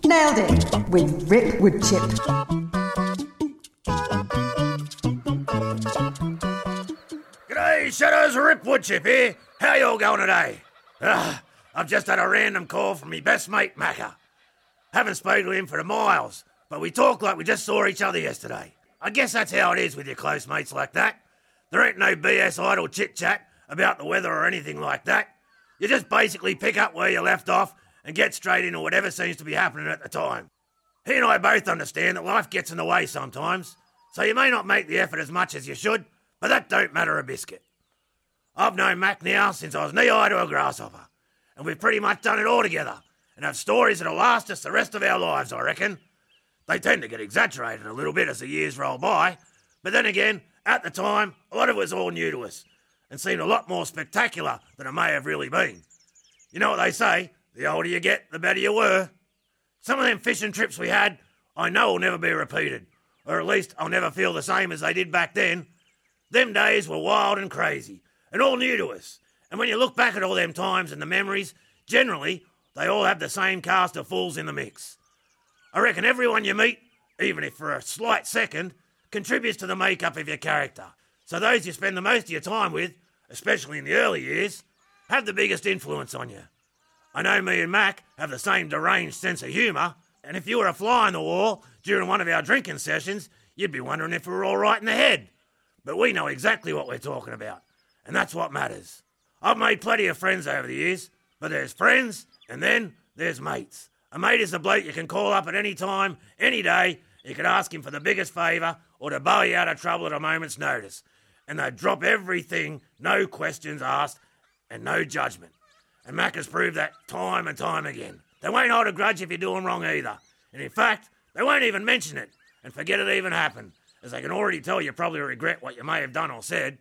Nailed it with Rip Woodchip. G'day, Shedders, Rip Woodchip here. How y'all going today? Uh, I've just had a random call from me best mate, Macca. Haven't spoken to him for miles, but we talk like we just saw each other yesterday. I guess that's how it is with your close mates like that. There ain't no BS idle chit chat about the weather or anything like that. You just basically pick up where you left off and get straight into whatever seems to be happening at the time. He and I both understand that life gets in the way sometimes, so you may not make the effort as much as you should, but that don't matter a biscuit. I've known Mac now since I was knee high to a grasshopper, and we've pretty much done it all together, and have stories that'll last us the rest of our lives, I reckon. They tend to get exaggerated a little bit as the years roll by, but then again, at the time, a lot of it was all new to us, and seemed a lot more spectacular than it may have really been. You know what they say, the older you get, the better you were. Some of them fishing trips we had, I know will never be repeated, or at least I'll never feel the same as they did back then. Them days were wild and crazy, and all new to us. And when you look back at all them times and the memories, generally, they all have the same cast of fools in the mix. I reckon everyone you meet, even if for a slight second, contributes to the makeup of your character. So those you spend the most of your time with, especially in the early years, have the biggest influence on you. I know me and Mac have the same deranged sense of humour, and if you were a fly on the wall during one of our drinking sessions, you'd be wondering if we were all right in the head. But we know exactly what we're talking about, and that's what matters. I've made plenty of friends over the years, but there's friends, and then there's mates. A mate is a bloke you can call up at any time, any day. You can ask him for the biggest favour or to bail you out of trouble at a moment's notice. And they drop everything, no questions asked, and no judgment. And Mac has proved that time and time again. They won't hold a grudge if you do them wrong either. And in fact, they won't even mention it and forget it even happened, as they can already tell you probably regret what you may have done or said.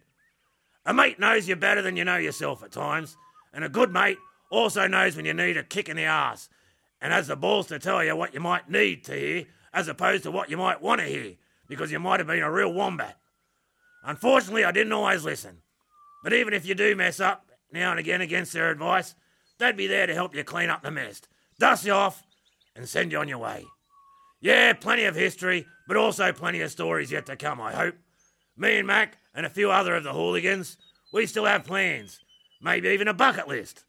A mate knows you better than you know yourself at times, and a good mate also knows when you need a kick in the arse and has the balls to tell you what you might need to hear as opposed to what you might want to hear because you might have been a real wombat. Unfortunately, I didn't always listen. But even if you do mess up now and again against their advice, they'd be there to help you clean up the mess, dust you off, and send you on your way. Yeah, plenty of history, but also plenty of stories yet to come, I hope. Me and Mac and a few other of the hooligans, we still have plans, maybe even a bucket list.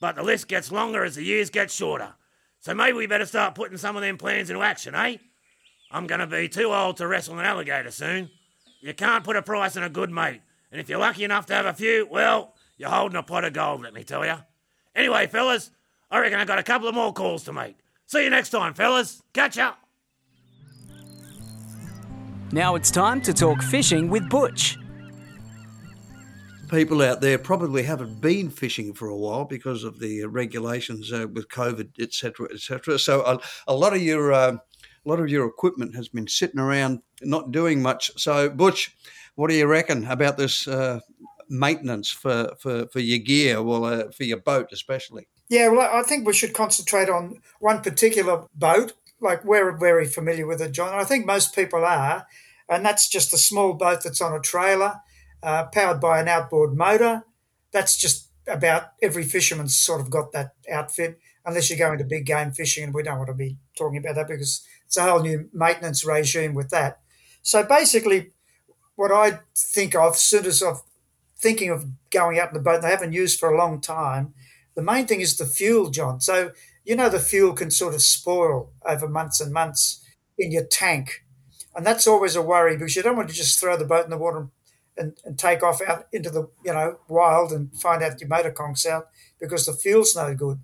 But the list gets longer as the years get shorter. So maybe we better start putting some of them plans into action, eh? I'm going to be too old to wrestle an alligator soon. You can't put a price on a good mate. And if you're lucky enough to have a few, well, you're holding a pot of gold, let me tell you. Anyway, fellas, I reckon I've got a couple of more calls to make. See you next time, fellas. Catch up. Now it's time to talk fishing with Butch. People out there probably haven't been fishing for a while because of the regulations uh, with COVID, etc., etc. So a, a lot of your uh, a lot of your equipment has been sitting around not doing much. So Butch, what do you reckon about this uh, maintenance for, for, for your gear, well, uh, for your boat especially? Yeah, well, I think we should concentrate on one particular boat. Like we're very familiar with it, John. I think most people are, and that's just a small boat that's on a trailer, uh, powered by an outboard motor. That's just about every fisherman's sort of got that outfit, unless you're going to big game fishing, and we don't want to be talking about that because it's a whole new maintenance regime with that. So basically, what I think of, as soon as I'm thinking of going out in the boat, they haven't used for a long time, the main thing is the fuel, John. So you know the fuel can sort of spoil over months and months in your tank, and that's always a worry because you don't want to just throw the boat in the water and, and take off out into the you know wild and find out your motor conks out because the fuel's no good.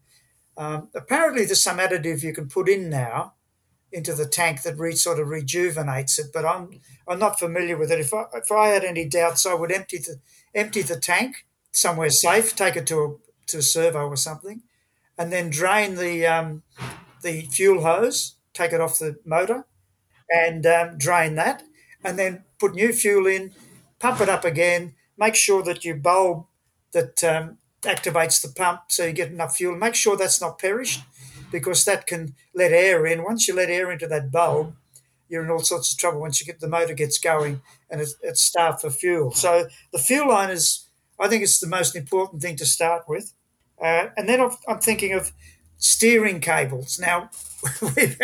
Um, apparently, there's some additive you can put in now into the tank that re, sort of rejuvenates it, but I'm I'm not familiar with it. If I if I had any doubts, I would empty the empty the tank somewhere safe, take it to a to a servo or something, and then drain the um, the fuel hose, take it off the motor, and um, drain that, and then put new fuel in, pump it up again, make sure that your bulb that um, activates the pump so you get enough fuel. Make sure that's not perished because that can let air in. Once you let air into that bulb, you're in all sorts of trouble once you get the motor gets going and it's, it's starved for fuel. So the fuel line is, I think, it's the most important thing to start with. Uh, and then I'm thinking of steering cables. Now, [LAUGHS] we've,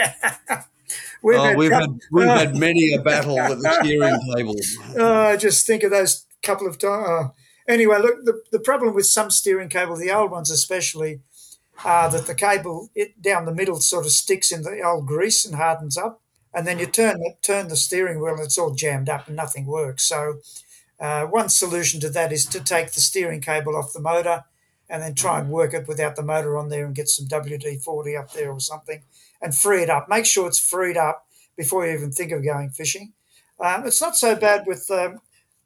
we've, oh, had, we've, had, [LAUGHS] we've uh, had many a battle with the steering cables. Uh, just think of those couple of times. Uh, anyway, look, the, the problem with some steering cables, the old ones especially, are that the cable it, down the middle sort of sticks in the old grease and hardens up, and then you turn turn the steering wheel and it's all jammed up and nothing works. So uh, one solution to that is to take the steering cable off the motor and then try and work it without the motor on there and get some WD 40 up there or something and free it up. Make sure it's freed up before you even think of going fishing. Um, it's not so bad with um,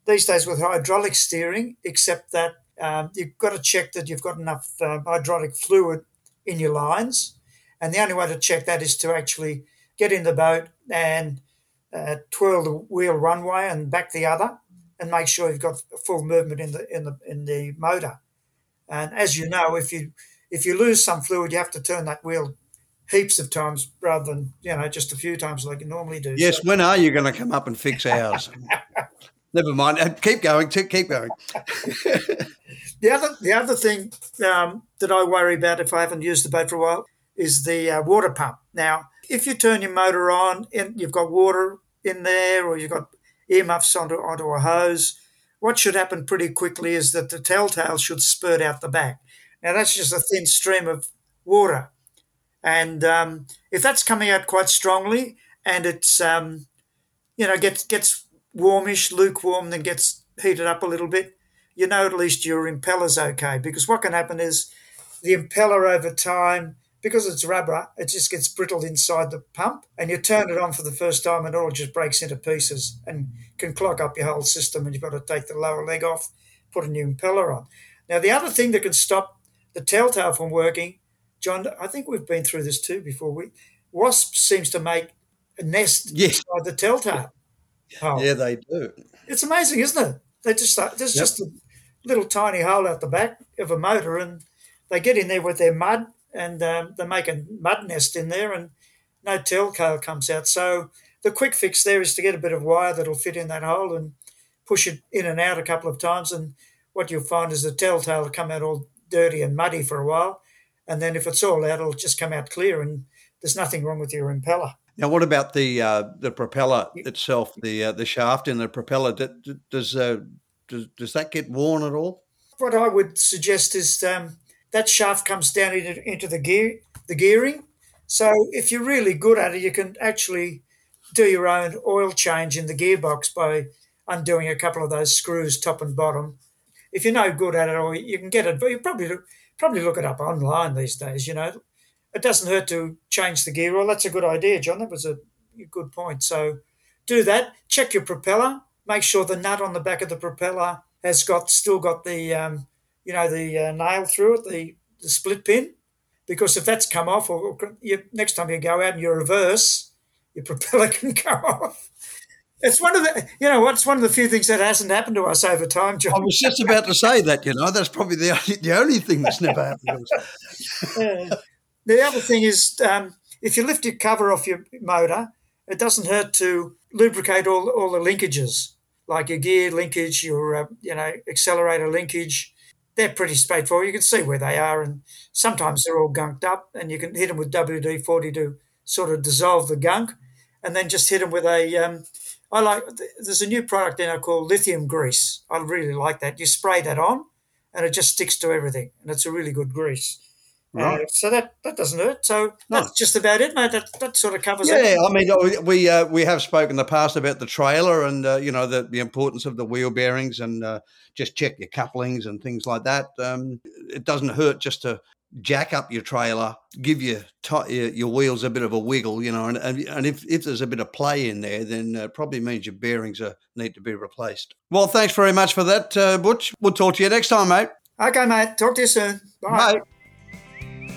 these days with hydraulic steering, except that um, you've got to check that you've got enough uh, hydraulic fluid in your lines. And the only way to check that is to actually get in the boat and uh, twirl the wheel one way and back the other, and make sure you've got full movement in the in the in the motor. And as you know, if you if you lose some fluid, you have to turn that wheel heaps of times rather than you know just a few times like you normally do. Yes, So- when are you going to come up and fix ours? [LAUGHS] Never mind. Uh, Keep going. Keep going. [LAUGHS] The other the other thing um, that I worry about if I haven't used the boat for a while is the uh, water pump. Now, if you turn your motor on and you've got water in there, or you've got earmuffs onto onto a hose, what should happen pretty quickly is that the telltale should spurt out the back. Now, that's just a thin stream of water, and um, if that's coming out quite strongly and it's um, you know gets gets warmish, lukewarm, then gets heated up a little bit, you know at least your impeller's okay. Because what can happen is the impeller over time, because it's rubber, it just gets brittle inside the pump, and you turn it on for the first time, and it all just breaks into pieces and can clog up your whole system, and you've got to take the lower leg off, put a new impeller on. Now, the other thing that can stop the telltale from working, John, I think we've been through this too before. We wasp seems to make a nest Yes. inside the telltale. Hole. Yeah, they do. It's amazing, isn't it? They just start, there's Yep. just a little tiny hole at the back of a motor, and they get in there with their mud, and um, they make a mud nest in there, and no telltale comes out. So the quick fix there is to get a bit of wire that'll fit in that hole and push it in and out a couple of times, and what you'll find is the telltale will come out all dirty and muddy for a while, and then if it's all out, it'll just come out clear, and there's nothing wrong with your impeller. Now, what about the uh, the propeller itself, the uh, the shaft in the propeller? Does, uh, does does that get worn at all? what I would suggest is um, that shaft comes down into, into the gear, the gearing. So if you're really good at it, you can actually do your own oil change in the gearbox by undoing a couple of those screws, top and bottom. If you're no good at it, or you can get it, but you probably look- probably look it up online these days. You know, it doesn't hurt to change the gear oil. That's a good idea, John. That was a good point. So do that. Check your propeller. Make sure the nut on the back of the propeller has got still got the um, you know the uh, nail through it, the, the split pin. Because if that's come off, or, or you, next time you go out and you reverse, your [LAUGHS] propeller can come off. It's one of the you know what's one of the few things that hasn't happened to us over time, John. I was just about to say that. You know, that's probably the only, the only thing that's never happened. to us. [LAUGHS] The other thing is, um, if you lift your cover off your motor, it doesn't hurt to lubricate all, all the linkages, like your gear linkage, your uh, you know accelerator linkage. They're pretty straightforward. You can see where they are, and sometimes they're all gunked up, and you can hit them with WD forty to sort of dissolve the gunk, and then just hit them with a. Um, I like. There's a new product now called lithium grease. I really like that. You spray that on, and it just sticks to everything, and it's a really good grease. Uh, so that that doesn't hurt. So that's just about it, mate. That that sort of covers Yeah, it. I mean, uh, we uh, we have spoken in the past about the trailer and uh, you know the, the importance of the wheel bearings and uh, just check your couplings and things like that. Um, it doesn't hurt just to jack up your trailer, give your ti your, your wheels a bit of a wiggle, you know, and and, if, if there's a bit of play in there, then uh, probably means your bearings are need to be replaced. Well, thanks very much for that, uh, Butch. We'll talk to you next time, mate. Okay, mate. Talk to you soon. Bye.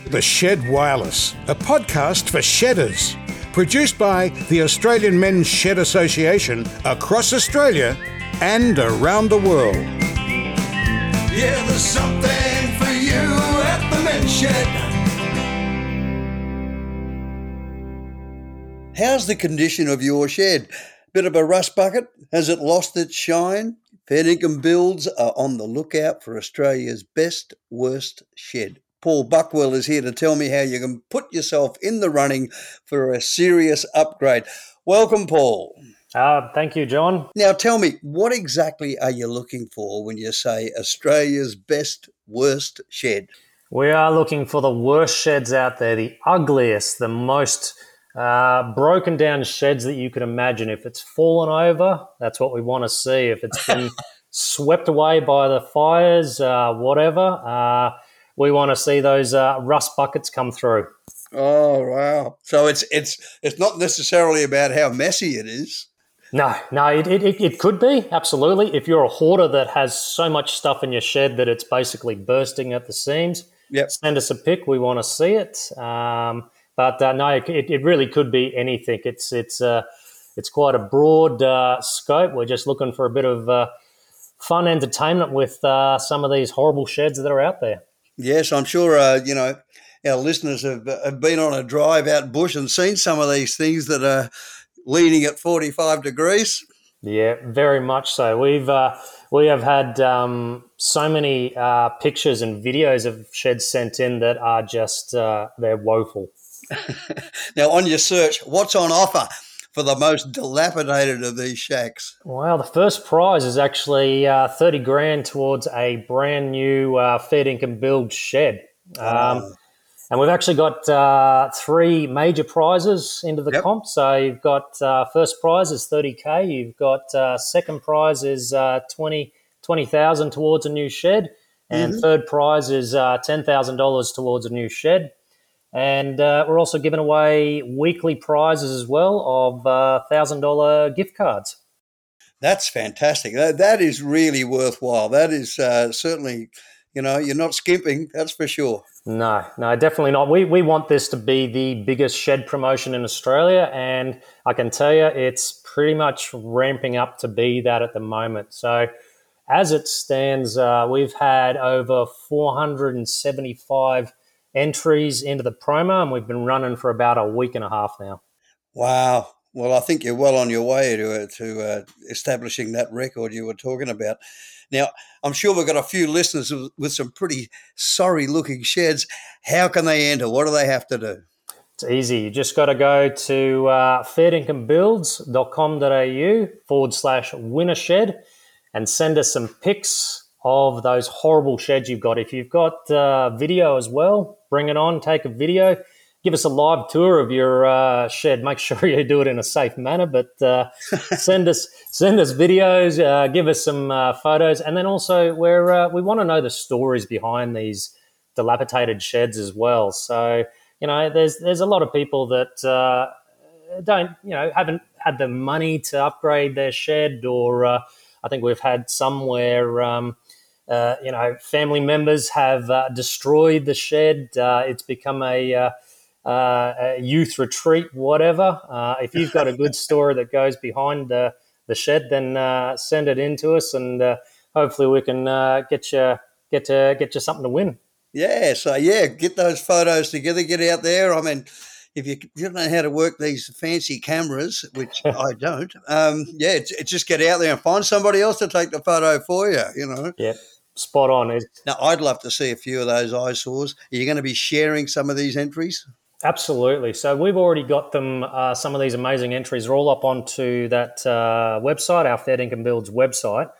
The Shed Wireless, a podcast for shedders. Produced by the Australian Men's Shed Association across Australia and around the world. Yeah, there's something for you at the men's shed. How's the condition of your shed? Bit of a rust bucket? Has it lost its shine? Fair Dinkum Builds are on the lookout for Australia's best, worst shed. Paul Buckwell is here to tell me how you can put yourself in the running for a serious upgrade. Welcome, Paul. Uh, thank you, John. Now, tell me, what exactly are you looking for when you say Australia's best, worst shed? We are looking for the worst sheds out there, the ugliest, the most uh, broken down sheds that you could imagine. If it's fallen over, that's what we want to see. If it's been [LAUGHS] swept away by the fires, uh, whatever, uh, we want to see those uh, rust buckets come through. Oh wow! So it's it's it's not necessarily about how messy it is. No, no, it, it, it could be, absolutely. If you're a hoarder that has so much stuff in your shed that it's basically bursting at the seams, yep. send us a pic. We want to see it. Um, but uh, no, it, it really could be anything. It's it's uh, it's quite a broad uh, scope. We're just looking for a bit of uh, fun entertainment with uh, some of these horrible sheds that are out there. Yes, I'm sure. Uh, you know, our listeners have, have been on a drive out bush and seen some of these things that are leaning at 45 degrees. Yeah, very much so. We've uh, we have had um, so many uh, pictures and videos of sheds sent in that are just uh, they're woeful. [LAUGHS] now, on your search, what's on offer for the most dilapidated of these shacks? Well, the first prize is actually uh, thirty grand towards a brand new uh, fair dinkum build shed. Um, Oh. And we've actually got uh, three major prizes into the comp. So you've got uh, first prize is 30K. You've got uh, second prize is uh, 20 20,000 towards a new shed. And Mhm. third prize is uh, $10,000 towards a new shed. And uh, we're also giving away weekly prizes as well of uh, $1,000 gift cards. That's fantastic. That, that is really worthwhile. That is uh, certainly, you know, you're not skimping, that's for sure. No, no, definitely not. We, we want this to be the biggest shed promotion in Australia, and I can tell you it's pretty much ramping up to be that at the moment. So, as it stands, uh, we've had over 475 entries into the promo, and we've been running for about a week and a half now. Wow. Well, I think you're well on your way to uh, to uh, establishing that record you were talking about. Now, I'm sure we've got a few listeners with, with some pretty sorry looking sheds. How can they enter? What do they have to do? It's easy. You just got to go to uh, fairdinkumbuilds.com.au forward slash winner shed and send us some pics of those horrible sheds you've got. If you've got uh, video as well, bring it on, take a video. Give us a live tour of your uh, shed. Make [LAUGHS] sure you do it in a safe manner, but uh, [LAUGHS] send us send us videos. Uh, give us some uh, photos, and then also where uh, we want to know the stories behind these dilapidated sheds as well. So you know, there's there's a lot of people that uh, don't you know haven't had the money to upgrade their shed, or uh, I think we've had somewhere um, uh, you know family members have uh, destroyed the shed. Uh, it's become a, uh, uh, a youth retreat, whatever. Uh, if you've got a good story that goes behind the the shed, then uh, send it in to us, and uh, hopefully we can uh, get you get to get you something to win. Yeah, so yeah, get those photos together, get out there. I mean, if you, you don't know how to work these fancy cameras, which [LAUGHS] I don't, um, yeah, it's, it's just get out there and find somebody else to take the photo for you, you know. Yeah, spot on. It's- Now, I'd love to see a few of those eyesores. Are you going to be sharing some of these entries? Absolutely. So we've already got them. Uh, some of these amazing entries are all up onto that uh, website, our Fair Dinkum Builds website.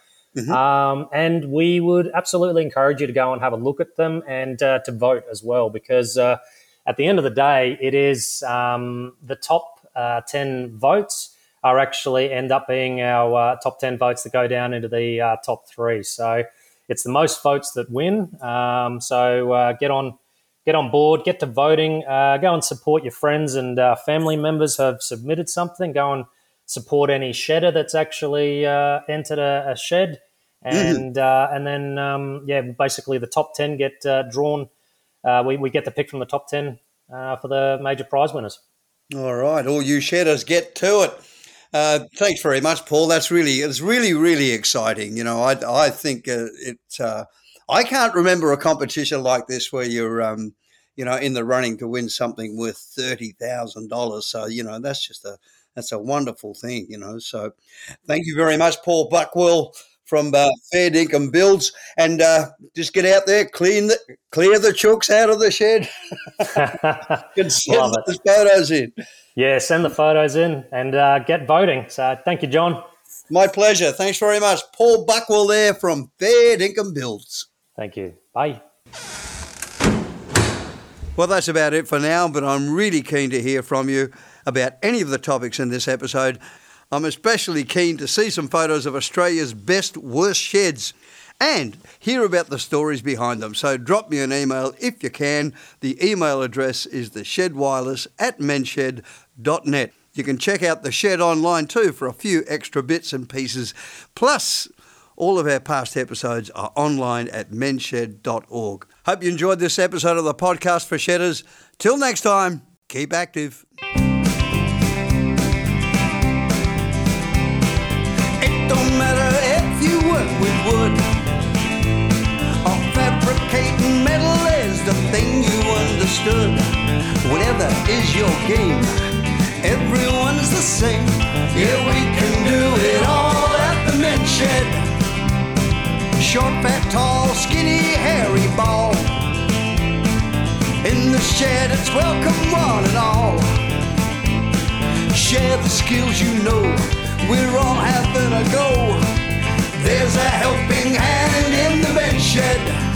Um, and we would absolutely encourage you to go and have a look at them and uh, to vote as well, because uh, at the end of the day, it is um, the top uh, 10 votes are actually end up being our uh, top 10 votes that go down into the uh, top three. So it's the most votes that win. Um, so uh, get on. Get on board, get to voting, uh, go and support your friends and uh, family members who have submitted something. Go and support any shedder that's actually uh, entered a, a shed, and uh, and then um, yeah, basically the top ten get uh, drawn. Uh, we we get the pick from the top ten uh, for the major prize winners. All right, all you shedders, get to it. Uh, thanks very much, Paul. That's really it's really really exciting. You know, I I think uh, it. Uh, I can't remember a competition like this where you're um, you know in the running to win something worth thirty thousand dollars. So you know that's just a that's a wonderful thing. You know, so thank you very much, Paul Buckwell from uh, Fair Dinkum Builds, and uh, just get out there, clean the clear the chooks out of the shed, [LAUGHS] and send those photos in. Yeah, send the photos in and uh, get voting. So thank you, John. My pleasure. Thanks very much. Paul Buckwell there from Fair Dinkum Builds. Thank you. Bye. Well, that's about it for now, but I'm really keen to hear from you about any of the topics in this episode. I'm especially keen to see some photos of Australia's best, worst sheds and hear about the stories behind them. So drop me an email if you can. The email address is theshedwireless at menshed.net. You can check out the shed online too for a few extra bits and pieces. Plus, all of our past episodes are online at menshed.org. Hope you enjoyed this episode of the podcast for shedders. Till next time, keep active. Understood. Whatever is your game, everyone's the same. Yeah, we can do it all at the men's shed. Short, fat, tall, skinny, hairy ball. In the shed, it's welcome one and all. Share the skills you know. We're all having a go. There's a helping hand in the bench shed.